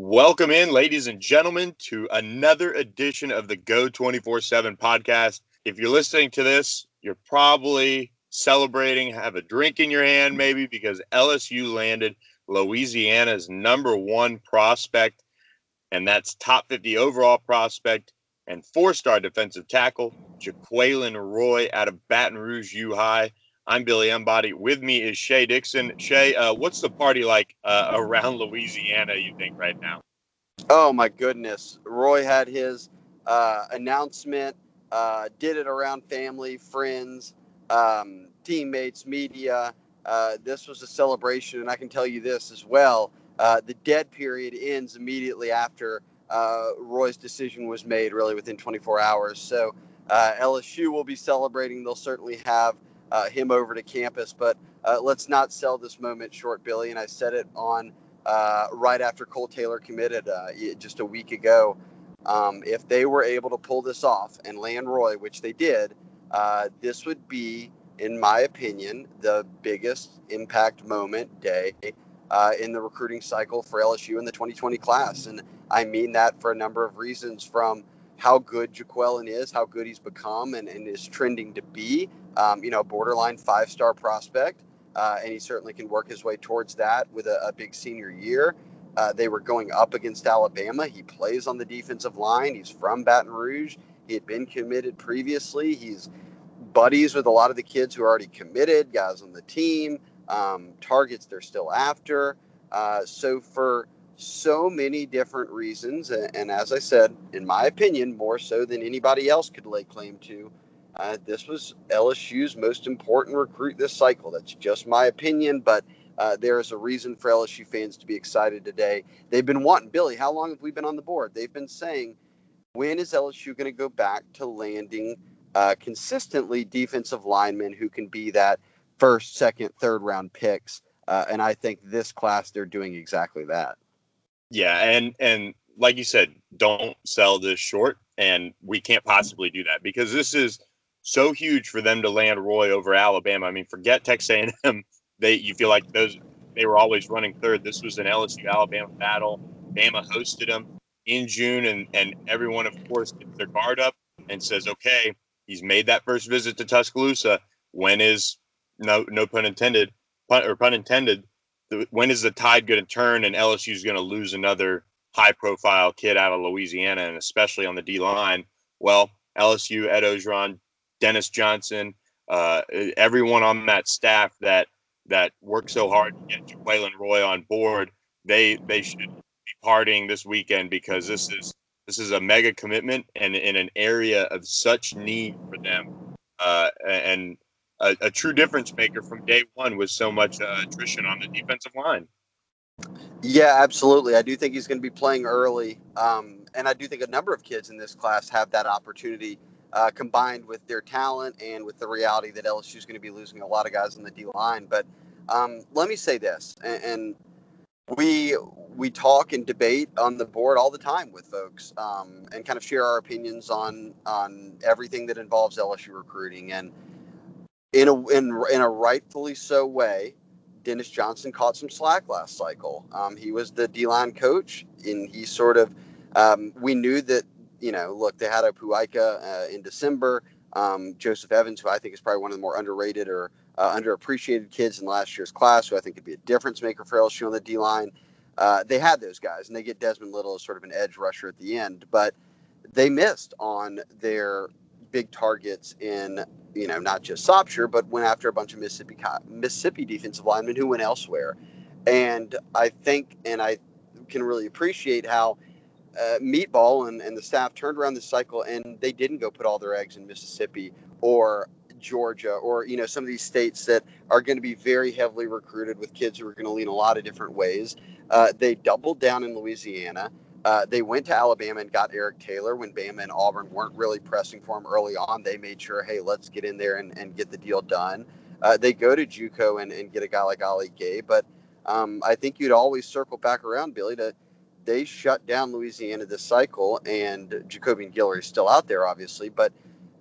Welcome in, ladies and gentlemen, to another edition of the Go 24 7 podcast. If you're listening to this, you're probably celebrating, have a drink in your hand, maybe because LSU landed Louisiana's number one prospect, and that's top 50 overall prospect and four star defensive tackle, Jaquelin Roy out of Baton Rouge U High. I'm Billy Embody. With me is Shea Dixon. Shea, uh, what's the party like uh, around Louisiana, you think, right now? Oh, my goodness. Roy had his uh, announcement, uh, did it around family, friends, um, teammates, media. Uh, this was a celebration, and I can tell you this as well. Uh, the dead period ends immediately after Roy's decision was made, really within 24 hours. So LSU will be celebrating. They'll certainly have uh, him over to campus. But uh, let's not sell this moment short, Billy. And I said it on uh, right after Kole Taylor committed uh, just a week ago. Um, if they were able to pull this off and land Roy, which they did, uh, this would be, in my opinion, the biggest impact moment day uh, in the recruiting cycle for LSU in the 2020 class. And I mean that for a number of reasons from how good Jaquelin is, how good he's become, and, and is trending to be. Um, you know, borderline five star prospect, uh, and he certainly can work his way towards that with a, a big senior year. Uh, they were going up against Alabama. He plays on the defensive line. He's from Baton Rouge. He had been committed previously. He's buddies with a lot of the kids who are already committed, guys on the team, um, targets they're still after. Uh, so for so many different reasons. And as I said, in my opinion, more so than anybody else could lay claim to, uh, this was LSU's most important recruit this cycle. That's just my opinion, but uh, there is a reason for LSU fans to be excited today. They've been wanting, Billy, how long have we been on the board? They've been saying, when is LSU going to go back to landing uh, consistently defensive linemen who can be that first, second, third round picks? Uh, and I think this class, they're doing exactly that. Yeah, and and like you said, don't sell this short, and we can't possibly do that because this is so huge for them to land Roy over Alabama. I mean, forget Texas A&M. They you feel like those they were always running third. This was an LSU Alabama battle. Bama hosted them in June, and and everyone, of course, gets their guard up and says, okay, he's made that first visit to Tuscaloosa. When is no no pun intended pun or pun intended when is the tide going to turn and LSU is going to lose another high profile kid out of Louisiana and especially on the D line? Well, LSU, Ed Orgeron, Dennis Johnson, uh, everyone on that staff that that worked so hard to get Jaquelin Roy on board, they they should be partying this weekend because this is this is a mega commitment and in an area of such need for them. Uh, and a, a true difference maker from day one with so much uh, attrition on the defensive line. Yeah, absolutely. I do think he's going to be playing early. Um, and I do think a number of kids in this class have that opportunity uh, combined with their talent and with the reality that LSU is going to be losing a lot of guys on the D line. But um, let me say this, and, and, we we talk and debate on the board all the time with folks, um, and kind of share our opinions on on everything that involves LSU recruiting. And in a in, in a rightfully so way, Dennis Johnson caught some slack last cycle. Um, he was the D line coach, and he sort of um, we knew that you know look they had Apu Ika uh, in December. Um, Joseph Evans, who I think is probably one of the more underrated or uh, underappreciated kids in last year's class, who I think could be a difference maker for LSU on the D line. Uh, they had those guys, and they get Desmond Little as sort of an edge rusher at the end, but they missed on their big targets in you know not just Sopsher, but went after a bunch of Mississippi Mississippi defensive linemen who went elsewhere. And I think, and I can really appreciate how uh, Meatball and, and the staff turned around the cycle and they didn't go put all their eggs in Mississippi or Georgia or you know some of these states that are going to be very heavily recruited with kids who are going to lean a lot of different ways. Uh, they doubled down in Louisiana. Uh, they went to Alabama and got Eric Taylor when Bama and Auburn weren't really pressing for him early on. They made sure, hey, let's get in there and, and get the deal done. Uh, they go to JUCO and, and get a guy like Ali Gaye, but um, I think you'd always circle back around, Billy, to they shut down Louisiana this cycle, and Jacobian Guillory is still out there, obviously, but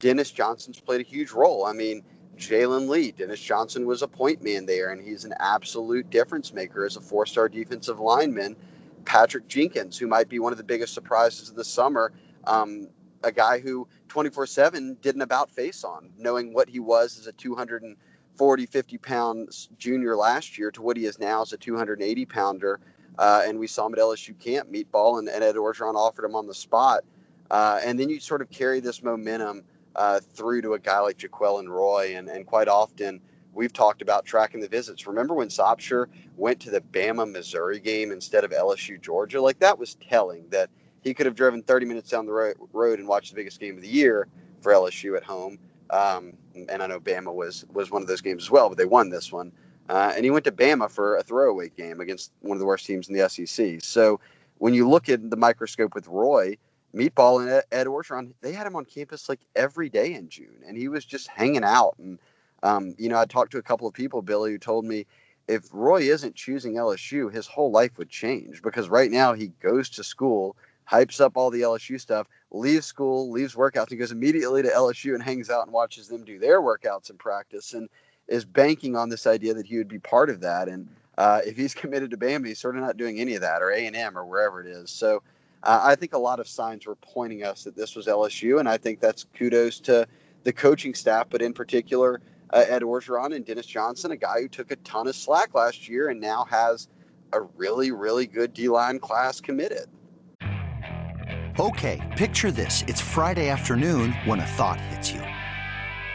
Dennis Johnson's played a huge role. I mean, Jalen Lee, Dennis Johnson was a point man there, and he's an absolute difference maker as a four-star defensive lineman Patrick Jenkins, who might be one of the biggest surprises of the summer. Um, a guy who 24 7 did an about face on, knowing what he was as a 240, 50 pound junior last year to what he is now as a 280 pounder. Uh, and we saw him at LSU camp, meatball, and, and Ed Orgeron offered him on the spot. Uh, and then you sort of carry this momentum uh, through to a guy like Jaquelin Roy. And, and quite often, we've talked about tracking the visits. Remember when Sopsher went to the Bama Missouri game instead of LSU Georgia? Like that was telling that he could have driven 30 minutes down the road and watched the biggest game of the year for LSU at home. Um, and I know Bama was was one of those games as well, but they won this one. Uh, and he went to Bama for a throwaway game against one of the worst teams in the SEC. So when you look at the microscope with Roy, Meatball and Ed Orgeron, they had him on campus like every day in June, and he was just hanging out. And um, you know, I talked to a couple of people, Billy, who told me if Roy isn't choosing LSU, his whole life would change because right now he goes to school hypes up all the LSU stuff, leaves school, leaves workouts, and goes immediately to LSU and hangs out and watches them do their workouts and practice, and is banking on this idea that he would be part of that. And uh, if he's committed to Bama, he's sort of not doing any of that, or A and M, or wherever it is. So uh, I think a lot of signs were pointing us that this was LSU, and I think that's kudos to the coaching staff, but in particular. Uh, Ed Orgeron and Dennis Johnson, a guy who took a ton of slack last year and now has a really, really good D line class committed. Okay, picture this. It's Friday afternoon when a thought hits you.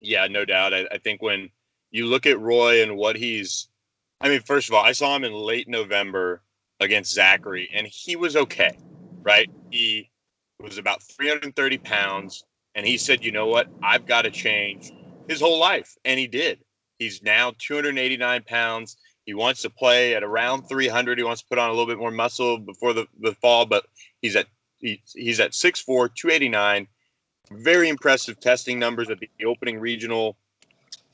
Yeah, no doubt. I, I, think when you look at Roy and what he's, I mean, first of all, I saw him in late November against Zachary, and he was okay, right? He was about 330 pounds, and he said, you know what? I've got to change his whole life. And he did. He's now 289 pounds. He wants to play at around 300. He wants to put on a little bit more muscle before the, the fall, but he's at he, he's at 6'4", 289. Very impressive testing numbers at the opening regional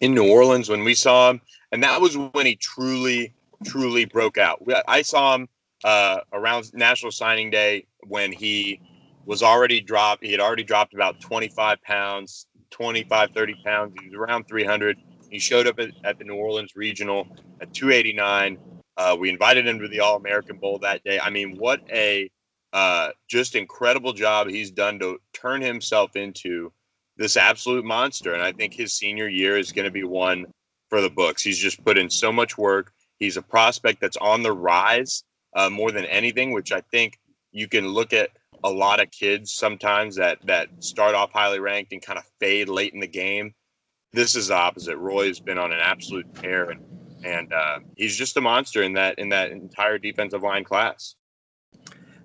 in New Orleans when we saw him, and that was when he truly, truly broke out. I saw him uh, around National Signing Day when he was already dropped. He had already dropped about 25 pounds, 25, 30 pounds. He was around 300 he showed up at, at the New Orleans Regional at 289. Uh, we invited him to the All American Bowl that day. I mean, what a uh, just incredible job he's done to turn himself into this absolute monster. And I think his senior year is going to be one for the books. He's just put in so much work. He's a prospect that's on the rise uh, more than anything, which I think you can look at a lot of kids sometimes that that start off highly ranked and kind of fade late in the game this is the opposite. Roy's been on an absolute tear, and and uh, he's just a monster in that in that entire defensive line class.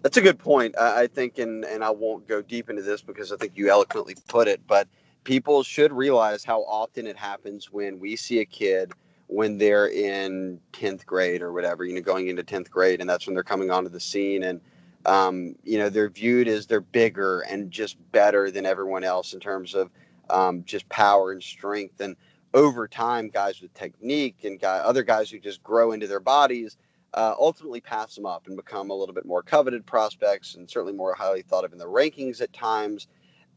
That's a good point. I, I think, and and I won't go deep into this because I think you eloquently put it, but people should realize how often it happens when we see a kid when they're in 10th grade or whatever, you know, going into 10th grade, and that's when they're coming onto the scene. And, um, you know, they're viewed as they're bigger and just better than everyone else in terms of um, just power and strength. And over time, guys with technique and guy, other guys who just grow into their bodies uh, ultimately pass them up and become a little bit more coveted prospects and certainly more highly thought of in the rankings at times.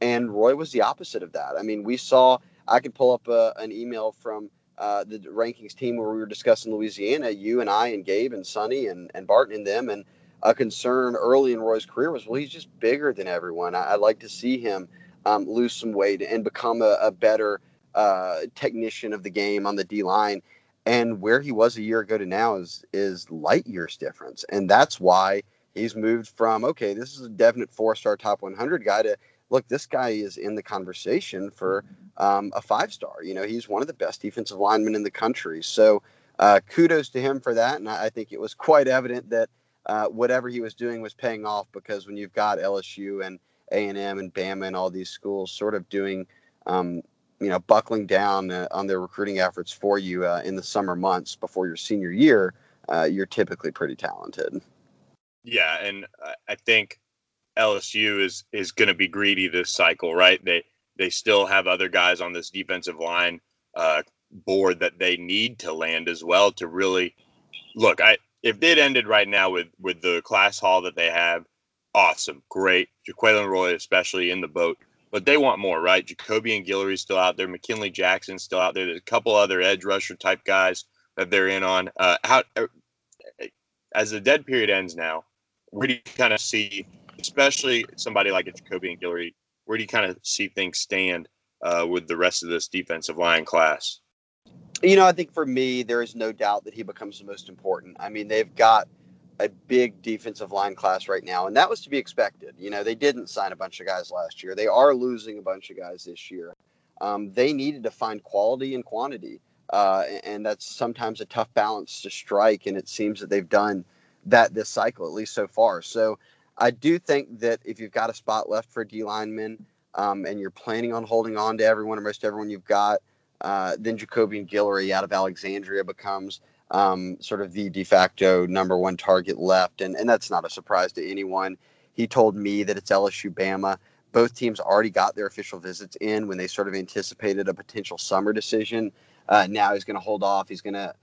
And Roy was the opposite of that. I mean, we saw, I could pull up a, an email from uh, the rankings team where we were discussing Louisiana, you and I and Gabe and Sonny and, and Barton and them. And a concern early in Roy's career was, well, he's just bigger than everyone. I, would like to see him um, lose some weight and become a, a better uh, technician of the game on the D line. And where he was a year ago to now is is light years difference, and that's why he's moved from okay, this is a definite four-star top 100 guy to look, this guy is in the conversation for um, a five-star. You know, he's one of the best defensive linemen in the country. So uh, kudos to him for that, and I, I think it was quite evident that uh, whatever he was doing was paying off because when you've got LSU and A and M and Bama and all these schools sort of doing, um, you know, buckling down uh, on their recruiting efforts for you uh, in the summer months before your senior year, uh, you're typically pretty talented. Yeah, and I think LSU is is going to be greedy this cycle, right? They they still have other guys on this defensive line uh, board that they need to land as well to really look. I if it ended right now with with the class haul that they have, awesome, great. Jaquelin Roy, especially in the boat, but they want more, right? Jacobian Guillory still out there. McKinley Jackson still out there. There's a couple other edge rusher type guys that they're in on. Uh, how uh, as the dead period ends now, where do you kind of see, especially somebody like a Jacobian Guillory, where do you kind of see things stand uh, with the rest of this defensive line class? You know, I think for me, there is no doubt that he becomes the most important. I mean, they've got a big defensive line class right now, and that was to be expected. You know, they didn't sign a bunch of guys last year. They are losing a bunch of guys this year. Um, they needed to find quality and quantity, uh, and that's sometimes a tough balance to strike. And it seems that they've done that this cycle, at least so far. So I do think that if you've got a spot left for D linemen, um, and you're planning on holding on to everyone or most everyone you've got, uh, then Jacobian Guillory out of Alexandria becomes um, sort of the de facto number one target left. And, and that's not a surprise to anyone. He told me that it's LSU Bama. Both teams already got their official visits in when they sort of anticipated a potential summer decision. Uh, now he's going to hold off. He's going to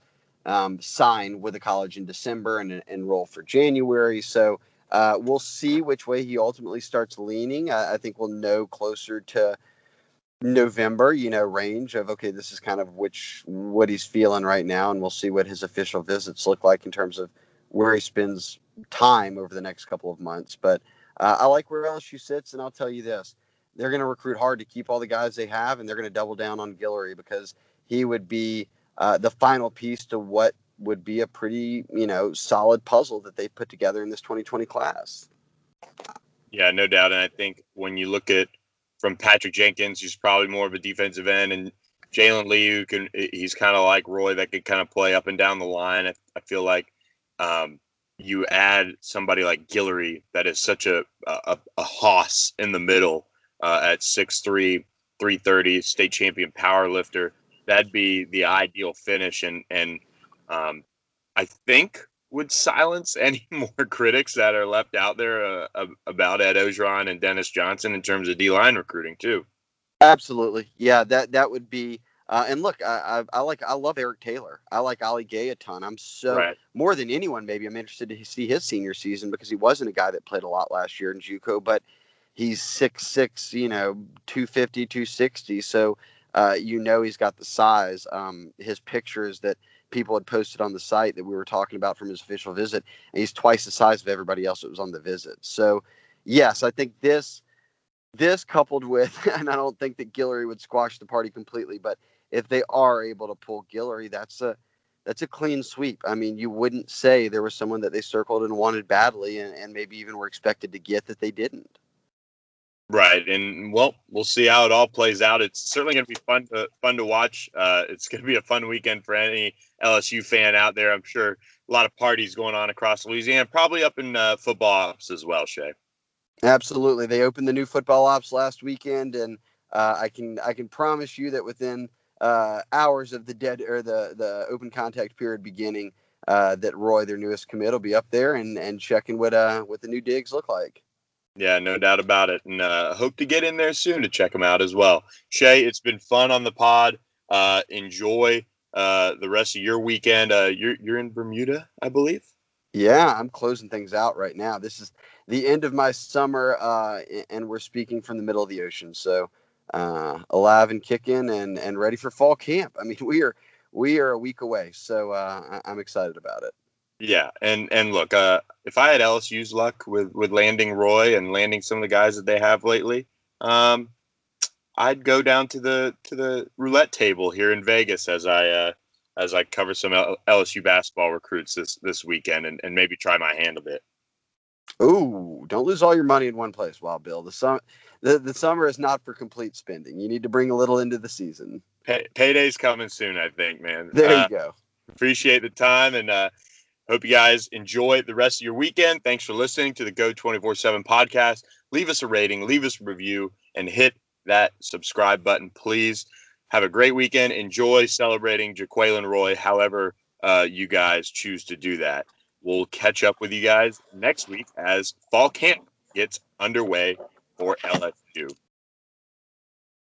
um, sign with the college in December and enroll for January. So uh, we'll see which way he ultimately starts leaning. I, I think we'll know closer to November, you know, range of okay, this is kind of which what he's feeling right now, and we'll see what his official visits look like in terms of where he spends time over the next couple of months. But uh, I like where LSU sits, and I'll tell you this: they're going to recruit hard to keep all the guys they have, and they're going to double down on Guillory because he would be uh, the final piece to what would be a pretty, you know, solid puzzle that they put together in this 2020 class. Yeah, no doubt, and I think when you look at from Patrick Jenkins, who's probably more of a defensive end, and Jalen Lee, who can he's kind of like Roy that could kind of play up and down the line. I, I feel like um, you add somebody like Guillory that is such a a, a hoss in the middle uh, at 6'3", 330, state champion power lifter. That'd be the ideal finish, and and um, I think would silence any more critics that are left out there uh, about Ed Orgeron and Dennis Johnson in terms of D line recruiting too. Absolutely, yeah. That that would be. Uh, and look, I, I, I, like I love Eric Taylor. I like Ali Gaye a ton. I'm so right. more than anyone. Maybe I'm interested to see his senior season because he wasn't a guy that played a lot last year in JUCO, but he's six six, you know, 250, 260. So uh, you know he's got the size. Um, his pictures that people had posted on the site that we were talking about from his official visit, and he's twice the size of everybody else that was on the visit. So, yes, I think this this coupled with, and I don't think that Guillory would squash the party completely, but if they are able to pull Guillory, that's a that's a clean sweep. I mean, you wouldn't say there was someone that they circled and wanted badly, and, and maybe even were expected to get that they didn't. Right, and well, we'll see how it all plays out. It's certainly going to be fun to fun to watch. Uh, it's going to be a fun weekend for any LSU fan out there. I'm sure a lot of parties going on across Louisiana, probably up in uh, football ops as well. Shea. Absolutely, they opened the new football ops last weekend, and uh, I can I can promise you that within uh, hours of the dead or the the open contact period beginning, uh, that Roy, their newest commit, will be up there and and checking what uh what the new digs look like. Yeah, no doubt about it. And uh, hope to get in there soon to check them out as well. Shea, it's been fun on the pod. Uh, enjoy uh, the rest of your weekend. Uh, you're you're in Bermuda, I believe. Yeah, I'm closing things out right now. This is the end of my summer, uh, and we're speaking from the middle of the ocean. So uh, alive and kicking, and and ready for fall camp. I mean, we are we are a week away, so I'm excited about it. Yeah, and and look, uh, if I had LSU's luck with with landing Roy and landing some of the guys that they have lately, um, I'd go down to the to the roulette table here in Vegas as I uh, as I cover some LSU basketball recruits this this weekend and, and maybe try my hand a bit. Ooh, don't lose all your money in one place, Wild Bill. The summer, the, the summer is not for complete spending. You need to bring a little into the season. Pay, payday's coming soon, I think, man. There Uh, you go. appreciate the time and uh, hope you guys enjoy the rest of your weekend. Thanks for listening to the Go 24 7 podcast. Leave us a rating, leave us a review, and hit that subscribe button, please. Have a great weekend. Enjoy celebrating Jaquelin Roy, however uh, you guys choose to do that. We'll catch up with you guys next week as fall camp gets underway for LSU.